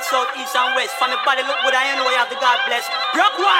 north, south, east, and west. From the body, look good, I know you have the God bless. Brock one.